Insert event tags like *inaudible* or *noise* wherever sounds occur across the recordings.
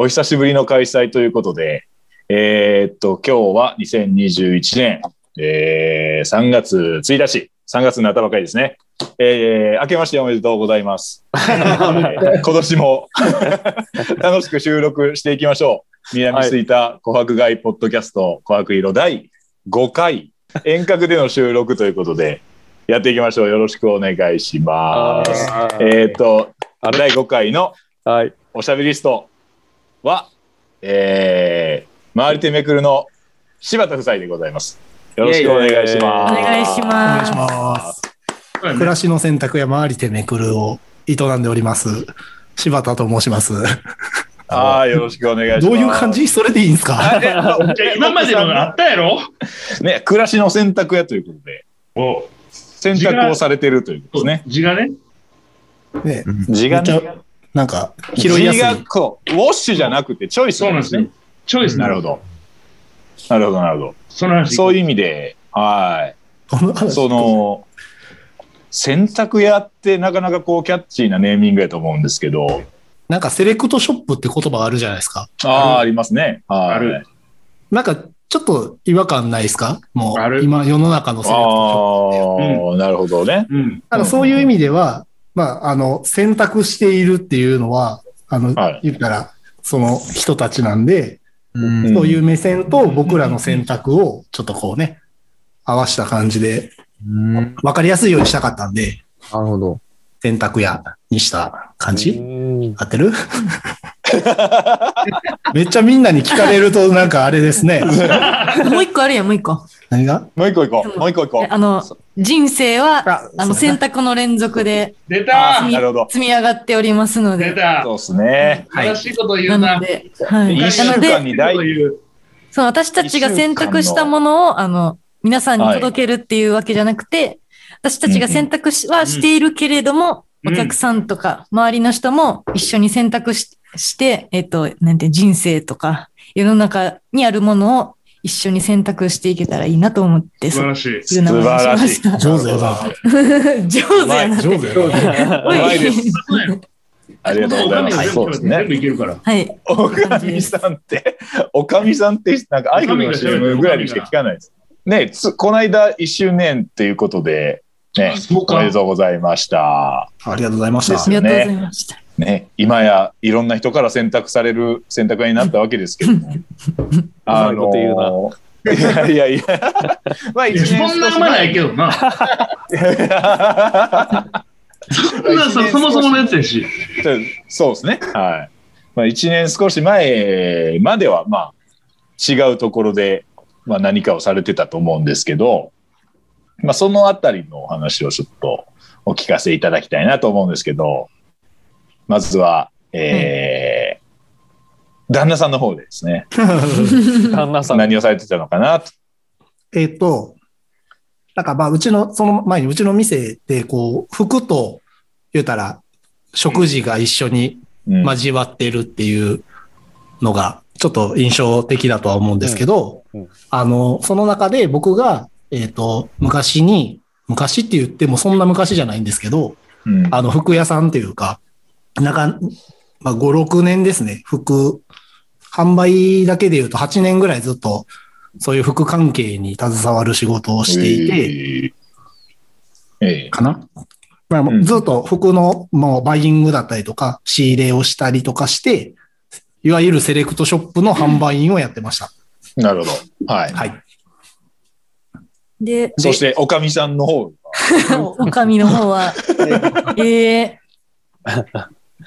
お久しぶりの開催ということで、えー、っと、今日は2021年、えー、3月1日、3月になったばかりですね。えー、明けましておめでとうございます。え *laughs* ー今年も *laughs* 楽しく収録していきましょう。南吹田琥珀街ポッドキャスト琥珀色第5回遠隔での収録ということでやっていきましょう。よろしくお願いします。えーっと、第5回のはい。おしゃべりストは、えー、回り手めくるの柴田夫妻でございます。よろしくお願いしおます。願いしお願いします。暮らしの選択や回り手めくるを営んでおります。柴田と申します。ああ、よろしくお願いします。どういう感じそれでいいんですか今までのがあったやろ？ね、暮らしの選択屋ということで、お選択をされてるということですね。字がね。ね字がめっちゃなんか拾いやすい。字がこうウォッシュじゃなくてチョイスそうなんですよ。チョイスなるほ。ど。なるほど、なるほど。その話。そういう意味で、はい。話その、洗濯屋ってなかなかこうキャッチーなネーミングやと思うんですけど、なんかセレクトショップって言葉あるじゃないですか。ああ、ありますね。はい。あるなんかちょっと違和感ないですか？もあるう今世の中のセレクトショップ。ああ、なるほどね。うん。ただそういう意味では、まあ、あの、選択しているっていうのは、あの、はい言ったら、その人たちなんで、んそういう目線と僕らの選択をちょっとこうね、合わした感じで、うん。わかりやすいようにしたかったんで、なるほど。選択屋にした感じ？うん合ってる？*laughs* めっちゃみんなに聞かれるとなんかあれですね。*laughs* もう一個あるやん、もう一個。何が？もう一個行こう。もう一個行こう。あの、人生は、ああの、選択の連続で出あたなるほど。積み上がっておりますので。出たそうですね。正しいこと言うな。なので、はい。一週なので、間に大そう、私たちが選択したものを、あの、皆さんに届けるっていうわけじゃなくて、私たちが選択しはしているけれども、うんお客さんとか、周りの人も一緒に選択しして、えっと、なんて、人生とか、世の中にあるものを一緒に選択していけたらいいなと思って、そう素晴らしい。いう名前にしました。*laughs* 上手やな。上手やな。上手やな。うまありがとうございます。そうです全ね。部いけるから。はい。おかみさんって、おかみさんって、なんかアイドルの CM ぐらいにしか聞かないです。ね、つこの間1周年っていうことで、ね、おめでとうございました。ありがとうございました。ありがとうございました。ね、今やいろんな人から選択される選択になったわけですけども。*laughs* うまいこと言うないやいやいや。*laughs* まあいやそんなうまないけどな。*laughs* そんなそそもそものやつやし。そうですね。はい。まあ、1年少し前までは、まあ、違うところで、まあ、何かをされてたと思うんですけど、まあ、そのあたりのお話をちょっとお聞かせいただきたいなと思うんですけど、まずは、えー旦那さんの方でですね、*laughs* 旦那さん。何をされてたのかなと。えっと、なんかまあ、うちの、その前にうちの店で、こう、服と、言うたら、食事が一緒にうん。交わってるっていうのが、ちょっと印象的だとは思うんですけど、うん。うん。あの、その中で僕が、えっ、と、昔に、昔って言ってもそんな昔じゃないんですけど、うん。あの、服屋さんっていうか、なんか、まあ、5、6年ですね、服、販売だけで言うと8年ぐらいずっと、そういう服関係に携わる仕事をしていて、えーえかな。まあ、うんずっと服のもうバイイングだったりとか、仕入れをしたりとかして、いわゆるセレクトショップの販売員をやってました。ーなるほど。はい。はい。で、そして、おかみさんの方。*laughs* おかみの方は、*laughs* ええ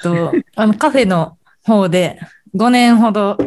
と、あの、カフェの方で5年ほど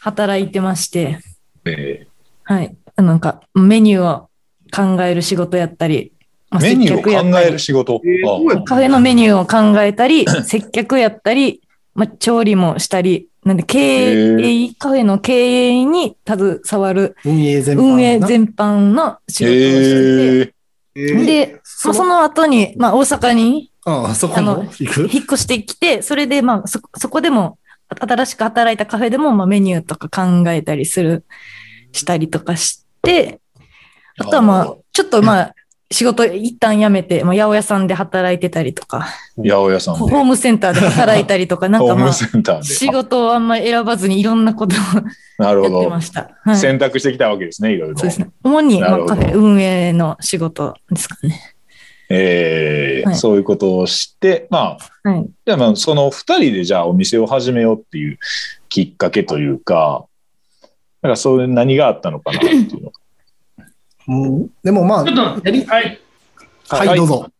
働いてまして、えはい。なんか、メニューを考える仕事やったり、まあーメニューを考え接客やったりる仕事。えーカフェのメニューを考えたり、接客やったり、まあ、調理もしたり、なんで経営、カフェの経営に携わる運営全般な。運営全般の仕事をしてえー。いて、で、まあ、その後に、まあ、大阪にああ、そこあのも行く？引っ越してきて、それで、まあ、そ、そこでも、新しく働いたカフェでも、まあ、メニューとか考えたりする、したりとかして、あとはまあ、ちょっとまあ、仕事一旦辞めて、まあ、八百屋さんで働いてたりとか、八百屋さんで。ホームセンターで働いたりとか、なんか。仕事をあんまり選ばずにいろんなことを *laughs* なるほどやってま。した。はい。そう選択してきたわけですね、いろいろ。ですね。主に、まあ、カフェ運営の仕事ですかね。えーはいそういうことをして、まあ、はい。じゃあまあその二人でじゃあお店を始めようっていうきっかけというか、なんかそういう何があったのかなっていうの。うんでもまあちょ、っと、やりはい。はい、どうぞ。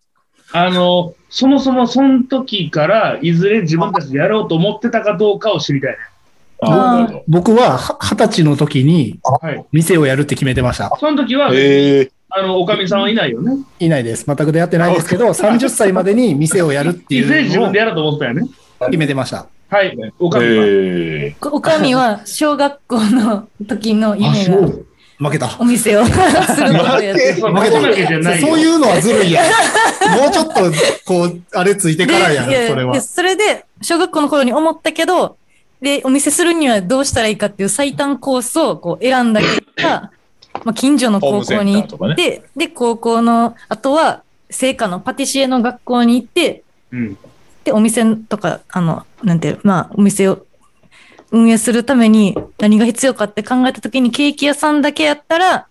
あの、そもそもその時から、いずれ自分たちでやろうと思ってたかどうかを知りたいね。ああ、なるほど。僕はは二十歳の時にはい。店をやるって決めてました。その時は、ええあの、おかみさんはいないよね。いないです。全く出会ってないですけど、30歳までに店をやるっていずれいうのを自分でやろうと思ったよね。決めてました。はい。おかみは。ええおかみは小学校の時の夢が負けた。お店を *laughs* することをやってそう負けた負けじゃないよそういうのはずるいやん。もうちょっと、こう、あれついてからやん、それはで。それで、小学校の頃に思ったけど、で、お見せするにはどうしたらいいかっていう最短コースをこう選んだ結果、まあ、近所の高校に行って、で、高校の、あとは、聖火のパティシエの学校に行って、うん。で、お店とか、あの、なんていう、まあ、お店を運営するために何が必要かって考えたときに、ケーキ屋さんだけやったら、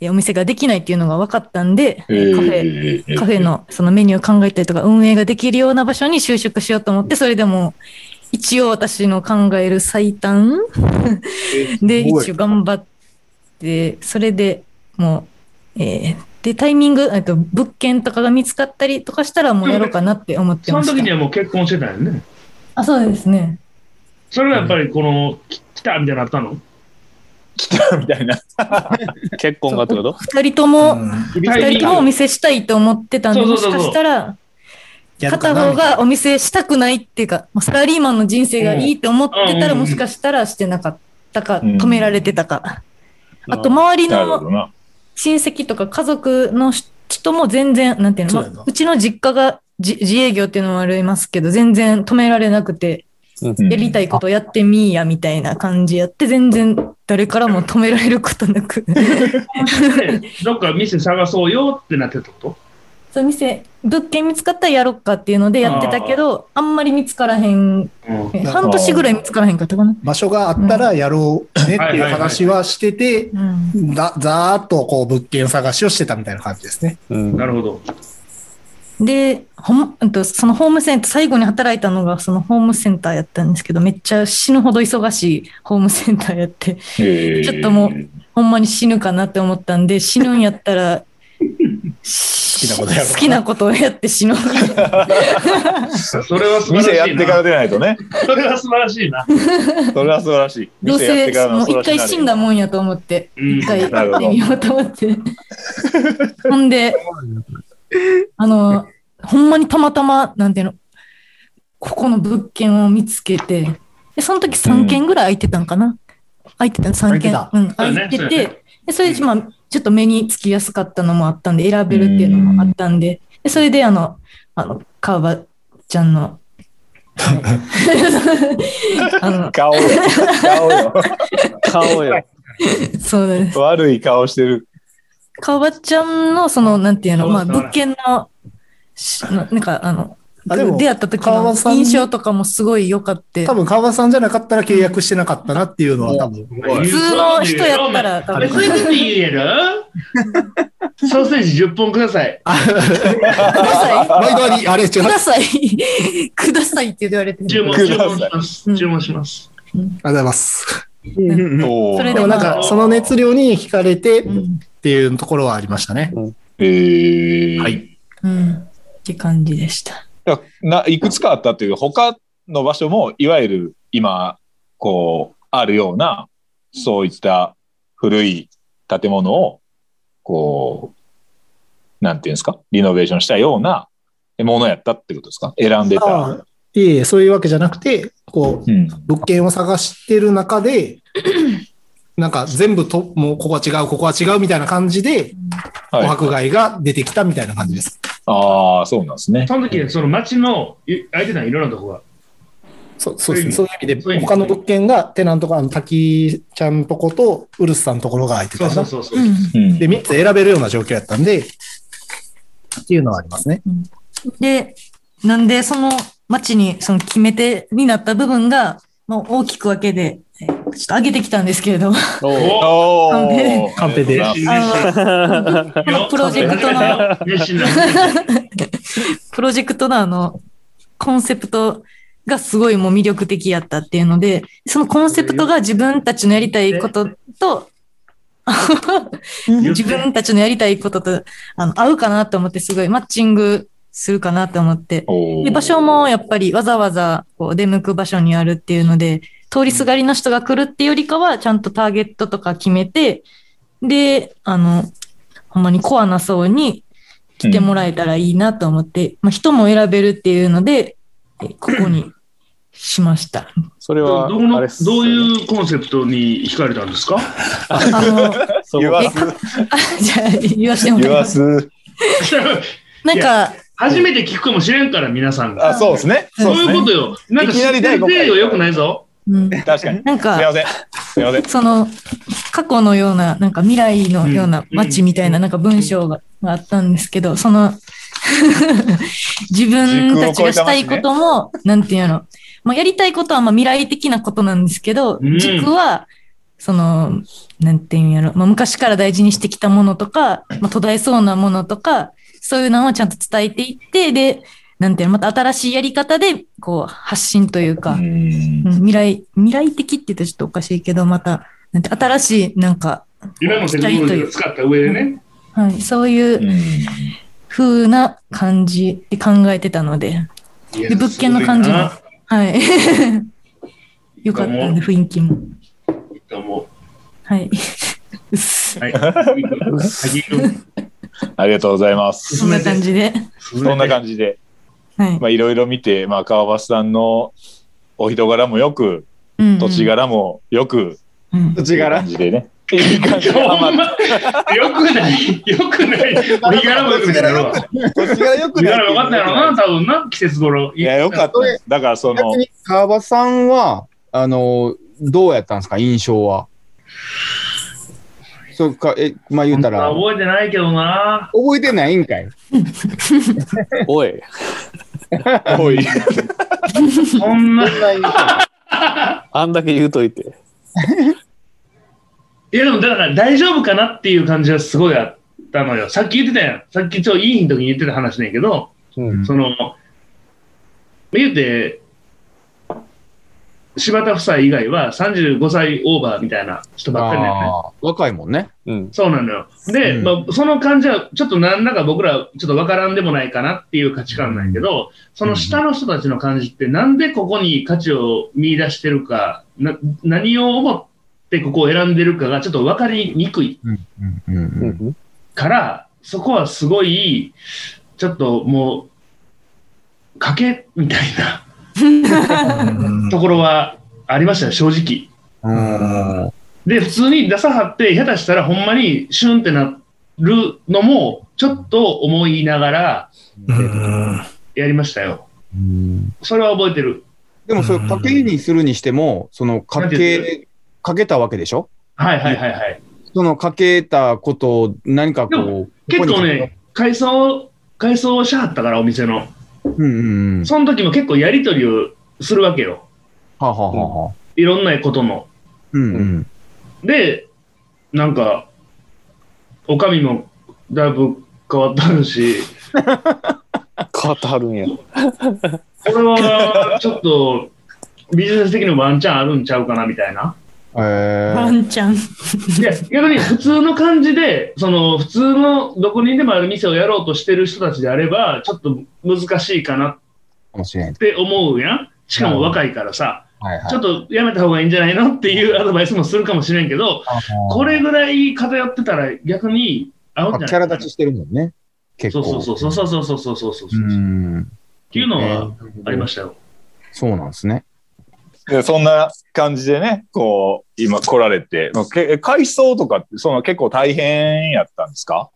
えお店ができないっていうのが分かったんで、カフェ、えカフェのそのメニューを考えたりとか運営ができるような場所に就職しようと思って、それでも一応私の考える最短 *laughs* で一応頑張って、それでもう、えーで、タイミング、えっと物件とかが見つかったりとかしたらもうやろうかなって思ってそのました。時にはもう結婚してたよね。あ、そうですね。それがやっぱりこの、き来たみたいになったの？来たみたいな。*laughs* 結婚がってこと？二人とも、うん二人ともお店したいと思ってたんで、もしかしたら、片方がお店したくないっていうか、まあサラリーマンの人生がいいって思ってたら、うんもしかしたらしてなかったか、うん止められてたか。あと、周りの。親戚とか家族の人も全然、なんていうの、そうまあうちの実家が自自営業っていうのもありますけど、全然止められなくて、うんやりたいことやってみーや、みたいな感じやって、全然誰からも止められることなく。でどっか店探そうよってなってたこと？そう、店、物件見つかったらやろっかっていうのでやってたけど、あんまり見つからへん、うん。え半年ぐらい見つからへんかったかな。場所があったらやろうねっていう話はしてて、うざーっとこう物件探しをしてたみたいな感じですね。うんなるほど。で、ほん、うんとそのホームセンター、最後に働いたのがそのホームセンターやったんですけど、めっちゃ死ぬほど忙しいホームセンターやって、ええちょっともうほんまに死ぬかなって思ったんで、死ぬんやったら、好きなことやろう好きなことをやって死のう。*laughs* それは素晴らしいな。店やってから出ないとね。それは素晴らしいな。それは素晴らしい。どうせ、もう一回死んだもんやと思って、うん一回やってみようと思って。ほんで、あの、ほんまにたまたま、なんていうの、ここの物件を見つけて、で、その時3件ぐらい空いてたんかな、空いてた、3件。空うん、空いてて、で、それで、まあ、ちょっと目につきやすかったのもあったんで、選べるっていうのもあったんで、でそれで、あの、あの、川場ちゃんの、あの、*laughs* 顔よ。顔よ。顔よ。*laughs* そうです。悪い顔してる。川場ちゃんの、その、なんていうの、まあ、物件の、なんか、あの、あでも出会った時の印象とかもすごい良かった。多分川場さんじゃなかったら契約してなかったなっていうのは多分。普通の人やったら、多え、分そういうこと言える？*laughs* ソーセージ10本ください。くださ毎度あり、あれ。くう。ありださい。くださいって言われてる。注文、ください注文します。注文します。がとうございます。それでもなんか、その熱量に惹かれてっうん。ていうところはありましたね。ええはい。うん。って感じでした。い *laughs* やないくつかあったっていう他の場所もいわゆる今こうあるようなそういった古い建物をこうなんていうんですかリノベーションしたようなものやったってことですか？選んであた。あいえいえ、そういうわけじゃなくて、こう、うん、物件を探してる中で、*coughs* なんか全部と、もうここは違う、ここは違うみたいな感じで、はい琥珀街が出てきたみたいな感じです。ああそうなんですね。その時、その街の、い空いてたいろんなとこが。そうそうですね。そういう意味で、そう他の物件がテナントが、滝ちゃんとことウルスさんのところが空いてたそうそうそうそう。うん。うんで、3つ選べるような状況やったんで、っていうのはありますね。で、なんでその街にその決め手になった部分が、まあ、大きく分けで、えーちょっと上げてきたんですけれど、おおー。カンペで。プロジェクトの。プロジェクトのあの、コンセプトがすごいもう魅力的やったっていうので、そのコンセプトが自分たちのやりたいことと、自分たちのやりたいこととあの合うかなと思ってすごいマッチングするかなと思って。で場所もやっぱりわざわざこう出向く場所にあるっていうので、通りすがりの人が来るっていうよりかは、ちゃんとターゲットとか決めて、で、あの、ほんまにコアな層に来てもらえたらいいなと思って、まあ、人も選べるっていうので、えここにしました。それは、どのあれっすどうういうコンセプトに惹かれたんですか？あの、そ *laughs* う言わすじゃあ言わせてもらいます。す。*laughs* なんか、初めて聞くかもしれんから、皆さんが。あ、そうですね。そう。いうことよ。なんかいきなり第五回知ってるよくないぞ。うん、確かに。なんかすい、ません。すいません。その、過去のような、なんか未来のような街みたいな、なんか文章ががあったんですけど、その、*laughs* 自分たちがしたいことも、なんていうの、まあ、やりたいことはまあ未来的なことなんですけどうん、軸は、その、なんていうんやろ、まあ、昔から大事にしてきたものとか、まあ、途絶えそうなものとか、そういうのをちゃんと伝えていって、で、なんていうの、また新しいやり方で、こう、発信というか、うんうん未来、未来的って言ったらちょっとおかしいけど、また、なんて新しい、なんか、今のテクノロジーを使った上でね。はい、そういううん風な感じで考えてたので、で物件の感じもはい。*laughs* よかったんで、雰囲気も。いいと思はい。はい。*laughs* *laughs* ありがとうございます。そんな感じで。そんな感じで、はい。まあいろいろ見て、まあ川端さんのお人柄もよく、うんうん土地柄もよく、うん土地柄？感じでね。いい感じでハマっほんま、よくない、よくない。身柄もよくないだろ。土地柄よく身ない柄よかったやろな、多分な、季節頃。いや、よかった。だからその川端さんは、あの、どうやったんですか、印象は。そうか、え、まあ言うたら、覚えてないけどな。覚えてないんかい。おい。おい、そんな。あんだけ言うといて。いや、でもだから大丈夫かなっていう感じはすごいあったのよ。さっき言ってたやん。さっきちょ、いい日の時に言ってた話ねんけど、うん。その、言うて、柴田夫妻以外は35歳オーバーみたいな人ばっかりだよね。若いもんね。うん。そうなのよ。で、うんまあ、その感じは、ちょっと何らか僕ら、ちょっとわからんでもないかなっていう価値観なんやけど、その下の人たちの感じって、なんでここに価値を見出してるか、な何を思ってここを選んでるかがちょっと分かりにくいうんうんううんん。から、そこはすごい、ちょっともう、賭けみたいなうん *laughs* ところはありましたよ、正直。うん。で、普通に出さはって、下手したらほんまにシュンってなるのも、ちょっと思いながらうんやりましたよ。うんそれは覚えてる。でも、それ、家計にするにしても、その、家なんて計、かけたわけでしょ？はいはいはいはい。そのかけたことを何かでこう、結構ね、改装、改装しはったから、お店の。うんうんうん。その時も結構やりとりをするわけよ。はあはあは。いろんなことの。うんうん。で、なんか、おかみもだいぶ変わったるし、変わってはるんや。これはちょっとビジネス的にもワンチャンあるんちゃうかなみたいな。えワンちゃん。いや、逆に普通の感じで、その普通のどこにでもある店をやろうとしてる人たちであれば、ちょっと難しいかなっかもしれない。て思うやん。しかも若いからさ、はいはい。ちょっとやめた方がいいんじゃないの？っていうアドバイスもするかもしれんけど、これぐらい偏ってたら逆に合うんじゃないあキャラ立ちしてるもんね。結そう構。そうそうそうそうそうそうそうそうそう。うっん。ていうのはありまししたよ。そうなんですね。でそんな感じでね、こう、今来られて、まあけ改装とかって、その結構大変やったんですか？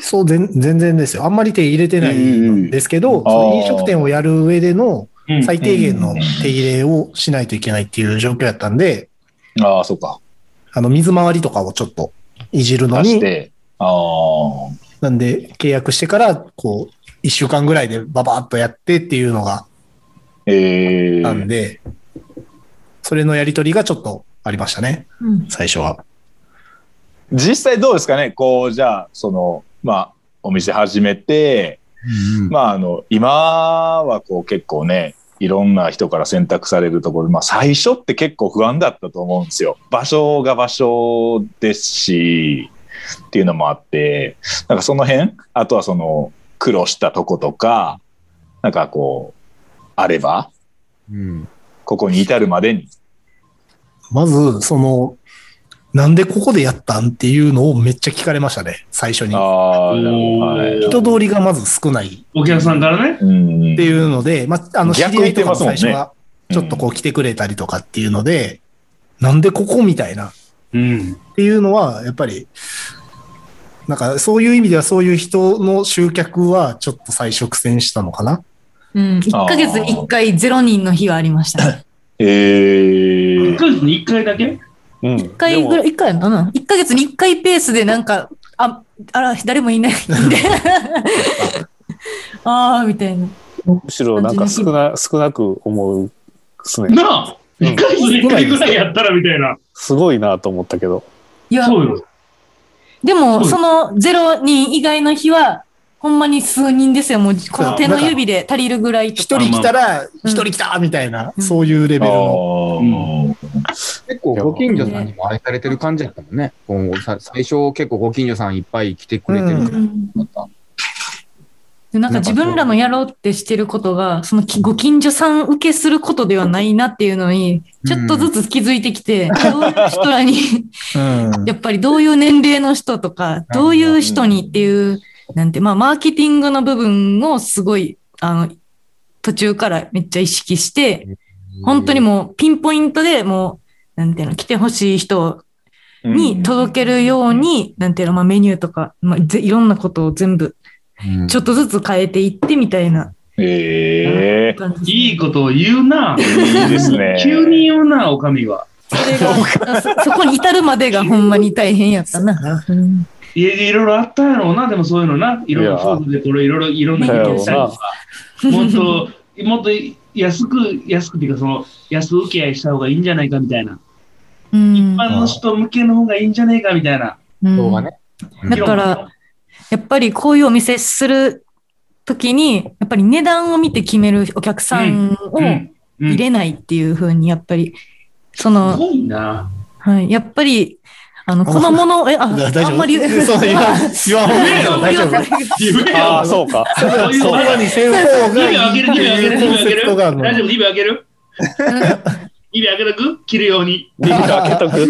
そう、全全然ですよ。あんまり手入れてないんですけど、んその飲食店をやる上でのうん最低限の手入れをしないといけないっていう状況やったんで、ああ、そうか。あの、水回りとかをちょっといじるのに。ああ。なんで、契約してから、こう、一週間ぐらいでババーっとやってっていうのが、えー、なんで、それのやりとりがちょっとありましたね、うん。最初は。実際どうですかね？こう、じゃあ、その、まあ、お店始めて、うんまあ、あの、今はこう結構ね、いろんな人から選択されるところ、まあ、最初って結構不安だったと思うんですよ。場所が場所ですし、っていうのもあって、なんかその辺、あとはその、苦労したとことか、なんかこう、あれば、うんここに至るまでに。まず、その、なんでここでやったんっていうのをめっちゃ聞かれましたね、最初に。人通りがまず少ないお客さんからね。うんっていうので、まあ、あの、知逆り合いとかも言ってますもんね最初は、ちょっとこう来てくれたりとかっていうので、なんでここみたいなっうん。ていうのは、やっぱり、なんかそういう意味ではそういう人の集客はちょっと最初苦戦したのかな。うん。1ヶ月に1回ゼロ人の日はありました。*laughs* え1ー、ヶ月に1回だけ？うん。1回ぐらい、1回やったな。1ヶ月に1回ペースでなんか、あ、あら、誰もいないんで。*laughs* ああ、みたいな。むしろなんか少な、少なく思うですね。なあ !1 ヶ月に1回ぐらいやったらみたいな。すごいなと思ったけど。いや、そうよ。でも、そのゼロ人以外の日は、ほんまに数人ですよ。もう、この手の指で足りるぐらいとか。一人来たら、一人来たみたいな、そういうレベルの。結構ご近所さんにも愛されてる感じだったもんね。こうさ最初結構ご近所さんいっぱい来てくれてるうん感じだった。でなんか自分らのやろうってしてることが、そのきご近所さん受けすることではないなっていうのに、ちょっとずつ気づいてきて、どういう人らに、うん *laughs* やっぱりどういう年齢の人とか、どういう人にっていう、なんて、まあ、マーケティングの部分をすごい、あの、途中からめっちゃ意識して、本当にもうピンポイントでもう、なんていうの、来てほしい人に届けるように、なんていうの、まあメニューとか、まあ、ぜいろんなことを全部、うんちょっとずつ変えていってみたいなええ感じですねいいことを言うな。いいですね。急に言うな、おかみは。それが、そそこに至るまでがほんまに大変やったな。*laughs* いろいろあったやろうな、でもそういうのな。いろいろ夫婦でこれいろいろいろんなことしたりとか。もっと、もっと安く、安くっていうか、その、安請け合いした方がいいんじゃないかみたいな。うん一般の人向けの方がいいんじゃないかみたいな。うん。だから、やっぱりこういうお店するときに、やっぱり値段を見て決めるお客さんを。入れないっていうふうに、やっぱり、そすの、ごいな。はい、やっぱり、あの、このもの、*laughs* え、あ、大丈夫？あんまり、*laughs* そう言わん言わん方がいいよ大丈夫。言えああ、よ。そうか。そういうそこにせん方がいいって2秒開ける、2秒開ける、2いうコンセ秒開ける。プトがあるの。大丈夫、2秒開ける ?2 秒開けとく？切るように。リーダー開けとく。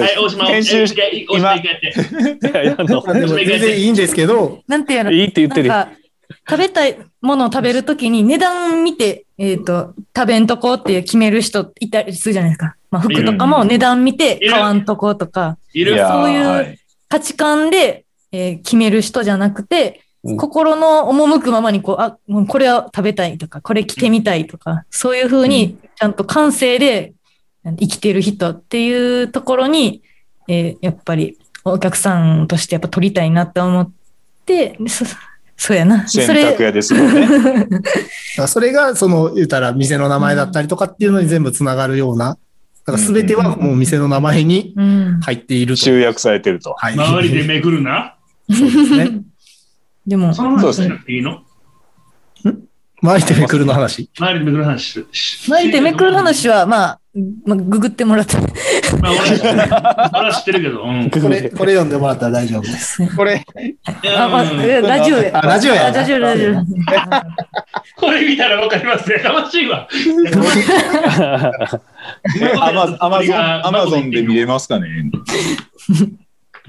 はい、大島、編集一回、大島一回やって。いや、やんの。まあでも全然いいんですけど、なんていうの、いいって言ってるよ。なんか、食べたいものを食べるときに値段見て、えっ、と、食べんとこって決める人いたりするじゃないですか。まあ、服とかも値段見て買わんとことか、いる。いやーそういうはい。価値観で、えー決める人じゃなくて、うん。心の赴くままにこう、あ、もうこれは食べたいとか、これ着てみたいとか、そういうふうにちゃんと感性で生きてる人っていうところに、えーやっぱりお客さんとしてやっぱ取りたいなって思って、そそうやな。洗それ濯屋ですもんね。*laughs* それが、その、言うたら店の名前だったりとかっていうのに全部つながるような、だから全てはもう店の名前にうん。入っていると。集約されてると。はい。周りでめくるな。そうですね。*laughs* でも、その話しなくていいの？周りでめくるの話？周りでめくる話しし巻いてめくる話は、まあ、まあ、ググってもらって。まあ、俺は知ってる俺は知ってるけど。うん。これ、これ読んでもらったら大丈夫です。*laughs* これ、あ、まあ、えラジオで。あラジオやあラジオ、ラジオ。*laughs* これ見たらわかりますね。やかましいわ。*laughs* アマアマゾン、アマゾンで見れますかね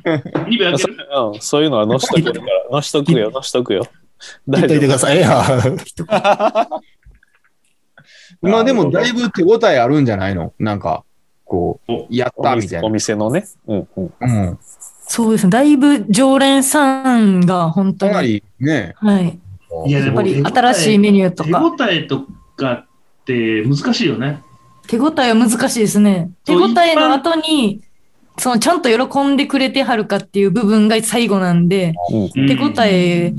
？2秒開ける？うんそういうのは載しとくから、載しとくよ、載しとくよ。言っといてください。いや、*laughs* まあでもだいぶ手応えあるんじゃないの？なんか、こう、やったみたいな。店のね。うんうん。うん。そうですね。だいぶ常連さんが本当に。かなりね、はい。いや、っぱり新しいメニューと手か。応えとかって難しいよね。手応えは難しいですね。手応えの後に、そのちゃんと喜んでくれてはるかっていう部分が最後なんで、うん。手応え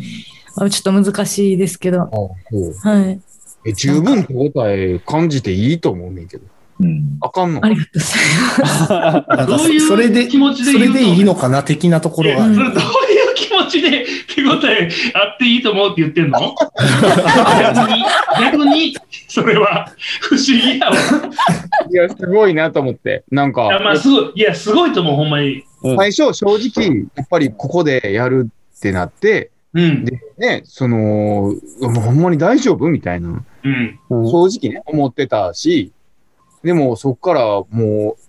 はちょっと難しいですけど、あそうはい。え十分手応え感じていいと思うねんけど。うんあかんのありがとうございます。どういうそれで、気持ちでそ言うとれでいいのかな的なところはある。えそれどういう気持ちで手応えあっていいと思うって言ってんの？逆に、逆に、それは不思議やわ。いや、すごいなと思って。なんかいや、、まあ、すごい、いや、すごいと思う、ほんまに。最初、正直、やっぱりここでやるってなって、うん。で、ね、その、もうほんまに大丈夫？みたいな、うん。うん正直ね、思ってたし、でもそこからもう、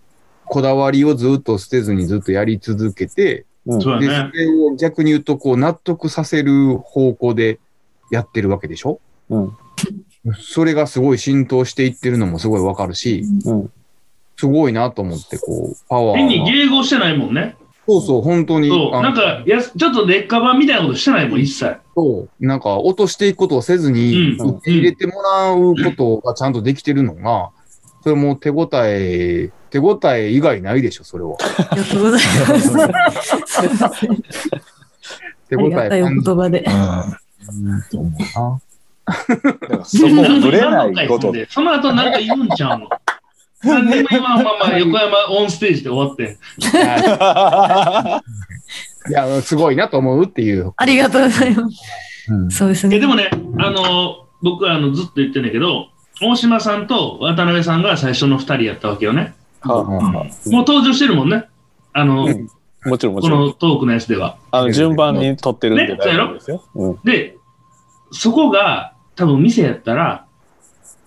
こだわりをずっと捨てずにずっとやり続けて、うんで、そ。れを逆に言うと、こう、納得させる方向でやってるわけでしょ？うん。それがすごい浸透していってるのもすごいわかるし、うん。すごいなと思って、こう、パワー変にが。迎合してないもんね。そうそう、本当に。そう。なんか、やすちょっと劣化版みたいなことしてないもん、一切。そう。なんか、落としていくことをせずに、うん。受け入れてもらうことがちゃんとできてるのが、それもう手応え、手応え以外ないでしょ、それは。ありがとうございます。手応え言葉で。ると思うな。だからそこぶれないこと。で。その後なん。か言うん。ちゃうの。何でも言わんまま *laughs* 横山オンステージで終わって。いや、すごいなと思うっていう。ありがとうございます。うんそうですね。えでもね、あの、僕はあのずっと言ってんだけど、大島さんと渡辺さんが最初の2人やったわけよね。はあはあはもう登場してるもんね。あの、うんあもちろんもこちろん。のトークのやつでは。あの、順番に取ってるんでね大丈夫ですよ。うん。で、そこが多分店やったら、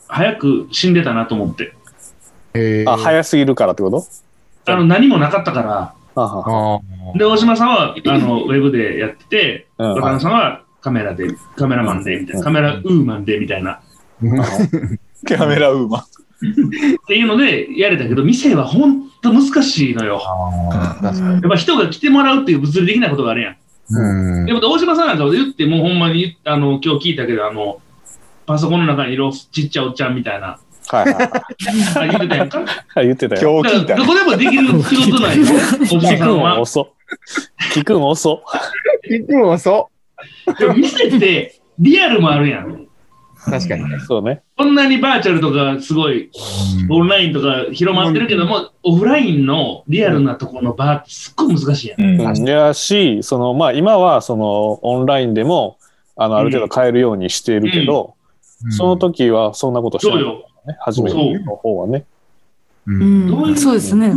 早く死んでたなと思って。あ、早すぎるからってこと？あの、何もなかったから、はあはあ。あで、大島さんは、あの、ウェブでやってて、うん。渡辺さんはカメラで、カメラマンで、みたいな、カメラウーマンで、みたいな。ー *laughs* カメラウーマン。っていうのでやれたけど、店は本当難しいのよ。やっぱ人が来てもらうっていう物理的なことがあるやん。うん。でも大島さんなんかで言って、もうほんまに、あの、今日聞いたけど、あの、パソコンの中にいるちっちゃいおっちゃんみたいな、はいはいあ言ってたやんか。はい。言ってたよ。今日聞いたど。こでもできる仕事なんよ、大 *laughs* 島聞くんさんは。遅。聞くん遅。いつもそでも店ってリアルもあるやん。う。確かに。そうね。こんなにバーチャルとかすごいオンラインとか広まってるけども、オフラインのリアルなところのバーってすっごい難しいやん。うんうんいやし、その、まあ今はそのオンラインでも、あの、ある程度変えるようにしているけど、その時はそんなことしてない、そうよ。ね。初めての方はね。うんうんどういうそうですね。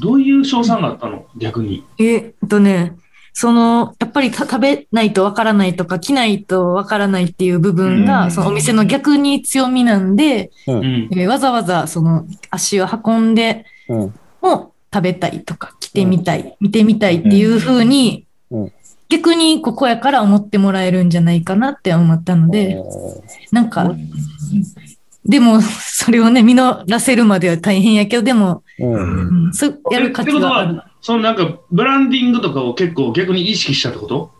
どういう賞賛があったの？逆に。えっとね、その、やっぱりた食べないとわからないとか、着ないとわからないっていう部分が、うんそのお店の逆に強みなんで、うん。えーわざわざその足を運んでうん。も食べたいとか、着てみたい、見てみたいっていう風に、うん逆にここやから思ってもらえるんじゃないかなって思ったので、なんか、でも、それをね、実らせるまでは大変やけど、でも、うん。うん、そうやる価値がある。そのなんか、ブランディングとかを結構逆に意識したってこと？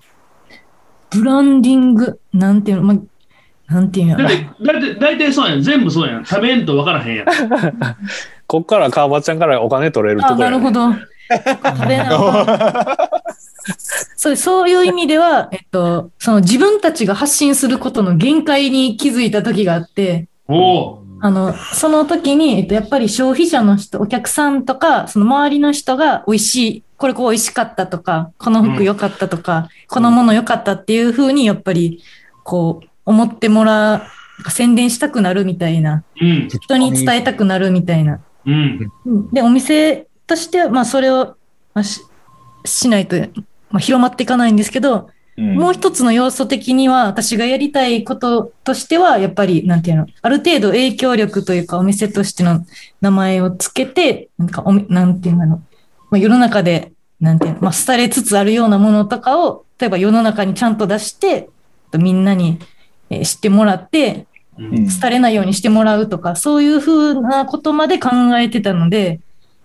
ブランディング、なんていうの、まあ、なんていうのだって、だって、大体そうやん。全部そうやん。食べんと分からへんやん。*laughs* こっから川場ちゃんからお金取れるとあ、こねなるほど。食べな *laughs* そうそういう意味では、えっと、その自分たちが発信することの限界に気づいた時があって、おお。あの、その時に、えっと、やっぱり消費者の人、お客さんとか、その周りの人が美味しい、これこう美味しかったとか、この服良かったとか、このもの良かったっていうふうに、やっぱり、こう、思ってもらう、宣伝したくなるみたいな、うん。人に伝えたくなるみたいな。うん。うんで、お店としては、まあ、それを、まあ、ししないと、まあ、広まっていかないんですけど、もう一つの要素的には、私がやりたいこととしては、やっぱり、なんていうの、ある程度影響力というか、お店としての名前をつけて、なんかおみ、なんていうの、まあ、世の中で、なんていうの、まあ、廃れつつあるようなものとかを、例えば世の中にちゃんと出して、みんなにえー知ってもらって、うん。廃れないようにしてもらうとか、そういうふうなことまで考えてたので、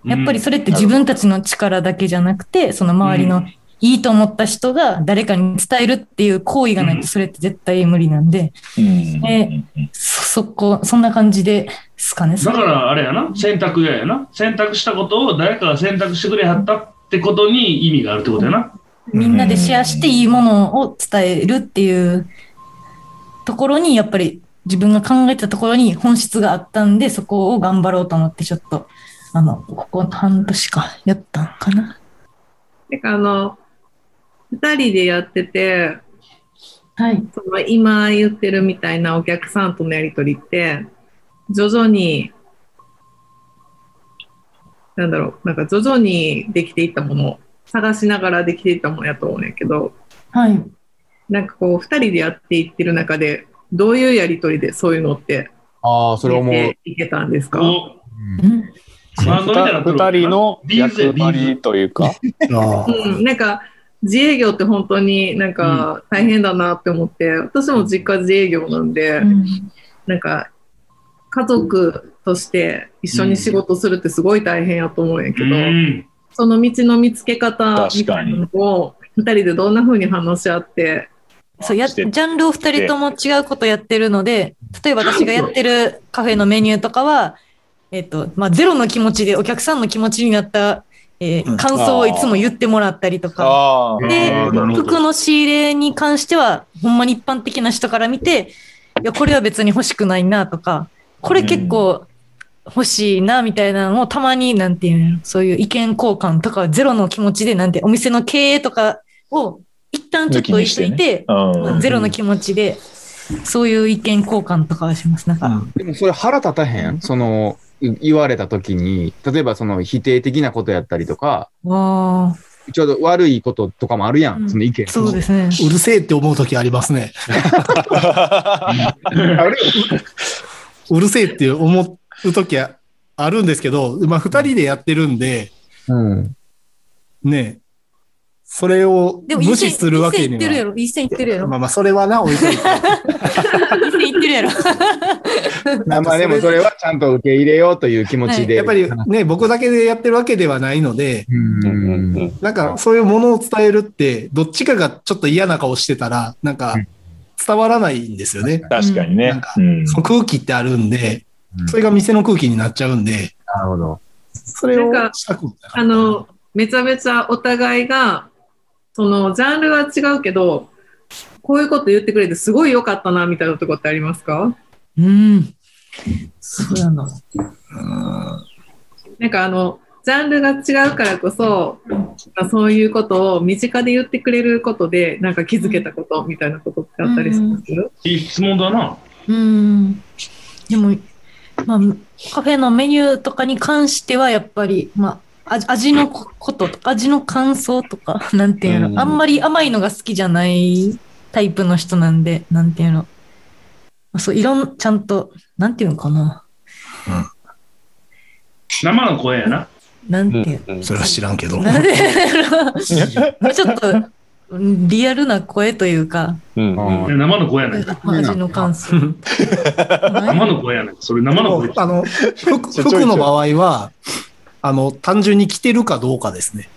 やっぱりそれって自分たちの力だけじゃなくて、その周りのいいと思った人が誰かに伝えるっていう行為がないとそれって絶対無理なんで、うんえそ、そこ、そんな感じですかね。だからあれやな、選択ややな。選択したことを誰かが選択してくれはったってことに意味があるってことやな。みんなでシェアしていいものを伝えるっていうところに、やっぱり自分が考えてたところに本質があったんで、そこを頑張ろうと思って、ちょっと、あの、ここ半年かやったんかな。てかあの、二人でやってて、はい。その今言ってるみたいなお客さんとのやりとりって、徐々に、なんだろう、なんか徐々にできていったもの、探しながらできていったものやと思うねんけど、はい。なんかこう、二人でやっていってる中で、どういうやりとりでそういうのってああ、それ思う。いけたんですか？おうんバンドみたいになってる二人の役割というか、あうん、なんか自営業って本当になんか大変だなって思って、私も実家自営業なんで、うん。なんか家族として一緒に仕事するってすごい大変やと思うんやけど、うん。その道の見つけ方みたいなのを二人でどんな風に話し合って、そうや、ジャンルを二人とも違うことやってるので、例えば私がやってるカフェのメニューとかは、えっと、まあ、ゼロの気持ちでお客さんの気持ちになった、えーうん。感想をいつも言ってもらったりとか。で服の仕入れに関しては、ほんまに一般的な人から見て、いや、これは別に欲しくないなとか、これ結構欲しいなみたいなのをたまに、なんていうの、そういう意見交換とか、ゼロの気持ちで、なんて、お店の経営とかを一旦ちょっと置いといて、うん。ゼロの気持ちで、そういう意見交換とかはします。なんか、でもそれ腹立たへん？その、い言われた時に、例えばその否定的なことやったりとか、わちょうど悪いこととかもあるやん、うんその意見。ーそうですね。うるせえって思う時ありますね。*laughs* うるせえって思う時はあるんですけど、まあ二人でやってるんで、うん。ね、それをでも、無視するわけには。一線言ってるやろ。一線言ってるやろ。まあまあ、それはな、置いといて。一線言ってるやろ。*laughs* まあまあでもそれはちゃんと受け入れようという気持ちで。やっぱりね、僕だけでやってるわけではないので、なんかそういうものを伝えるって、どっちかがちょっと嫌な顔してたら、なんか伝わらないんですよね。確かにねなんか。うんその空気ってあるんでう、んそれが店の空気になっちゃうんで、なるほど。それをしたくあの、めちゃめちゃお互いが、その、ジャンルは違うけど、こういうこと言ってくれてすごい良かったな、みたいなとこってありますか？うん。そうやな。なんかあの、ジャンルが違うからこそ、まあそういうことを身近で言ってくれることで、なんか気づけたことみたいなことってあったりします、いい質問だな。うん。でも、まあ、カフェのメニューとかに関しては、やっぱり、まあ、味味のこととか、味の感想とか、*laughs* なんていうの、うんあんまり甘いのが好きじゃないタイプの人なんで、なんていうの。まあそう、いろん、ちゃんと、なんていうのかな。生の声やな。なんていううんそれは知らんけど。なんで *laughs* ちょっと、うんリアルな声というか、うんうん生の声やないか。まあ味の感想。生の声やないか。それ生の声。あの、服服の場合は、あの、単純に着てるかどうかですね。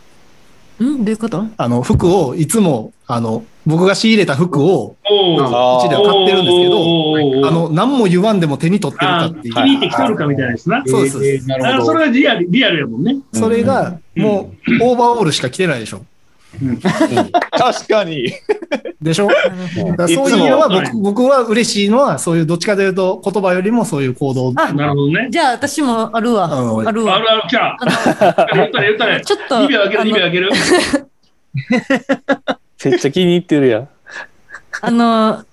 うんどういうこと？あの、服をいつも、あの、僕が仕入れた服を、うちでは買ってるんですけど、あの、何も言わんでも手に取ってるかあっていう気。に入ってきとるかみたいなやつな。そうですえーなるそれがリアルリアルやもんね。それが、もう、オーバーオールしか着てないでしょ。確かに。でしょ？だからそういうのはいつも僕僕は嬉しいのは、そういうどっちかというと、言葉よりもそういう行動。あなるほどね。じゃあ私もあるわ。うんあるわ。あるある、来た。あの言ったね、言ったね。ちょっと、2秒あげる、あの2秒あげる。*laughs* めっちゃ気に入ってるやん。あの、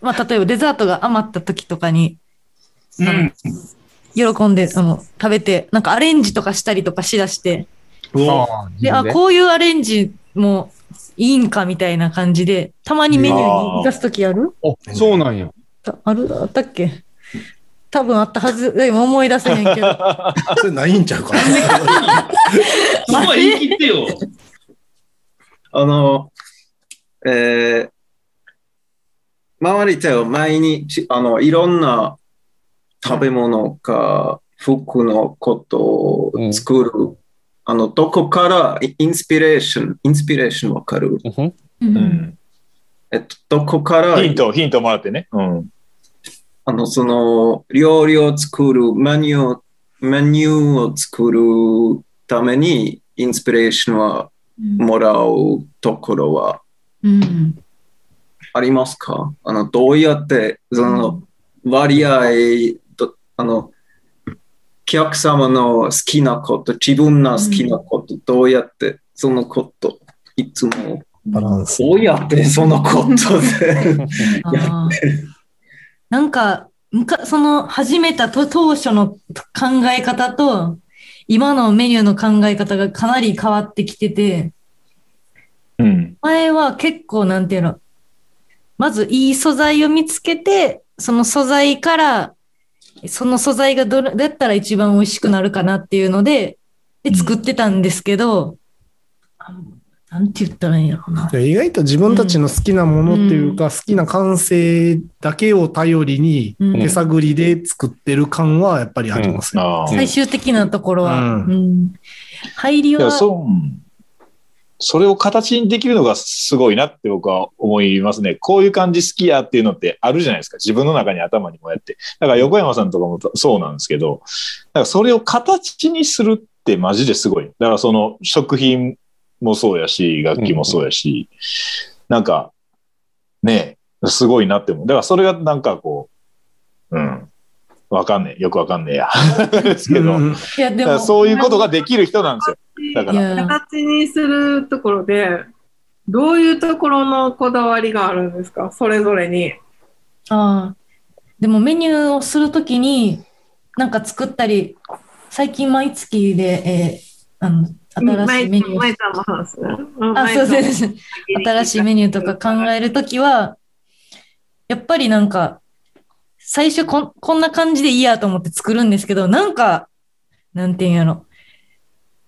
まあ、例えばデザートが余った時とかに、うん。喜んで、あの、食べて、なんかアレンジとかしたりとかしだして、で、あ、こういうアレンジもいいんかみたいな感じで、たまにメニューに出す時ある？あ、そうなんや。たある？あったっけ？多分あったはず。でも思い出せへんけど。*laughs* それないんちゃうか？な。そこは言い切ってよ。あの、えー、周りと毎日、あの、いろんな食べ物か服のことを作る、あの、どこからイインスピレーション、インスピレーションわかる？うんううんん。えっと、どこから、ヒント、ヒントもらってね。うん。あの、その、料理を作る、メニュー、メニューを作るために、インスピレーションはもらうところはうん。ありますか？あの、どうやって、その、割合、とあの、お客様の好きなこと、自分の好きなこと、どうやって、そのこと、いつも、バランス。どうやってそのことで、*laughs* あーなんか、むかその始めたと当初の考え方と、今のメニューの考え方がかなり変わってきてて、うん。前は結構なんていうの、まずいい素材を見つけて、その素材から、その素材がどれだったら一番美味しくなるかなっていうので、で作ってたんですけど、あなんて言ったらいいんやろうな。意外と自分たちの好きなものっていうか、好きな感性だけを頼りにうん手探りで作ってる感はやっぱりありますよ。ああ。最終的なところは。うんうん入りは、それを形にできるのがすごいなって僕は思いますね。こういう感じ好きやっていうのってあるじゃないですか。自分の中に頭にもやって。だから横山さんとかもそうなんですけど、だからそれを形にするってマジですごい。だからその食品もそうやし、楽器もそうやし、なんか、ね、すごいなって思う。だからそれがなんかこう、うん。わかんねえ。よくわかんねえや。ですけど、うんいや、でも、そういうことができる人なんですよ。だから。形にするところで、どういうところのこだわりがあるんですか？それぞれに。ああ。でもメニューをするときに、なんか作ったり、最近毎月で、えーあの、新しいメニューあ、そうです。新しいメニューとか考えるときは、やっぱりなんか、最初こんこんな感じでいいやと思って作るんですけど、なんか、なんていうんやろ。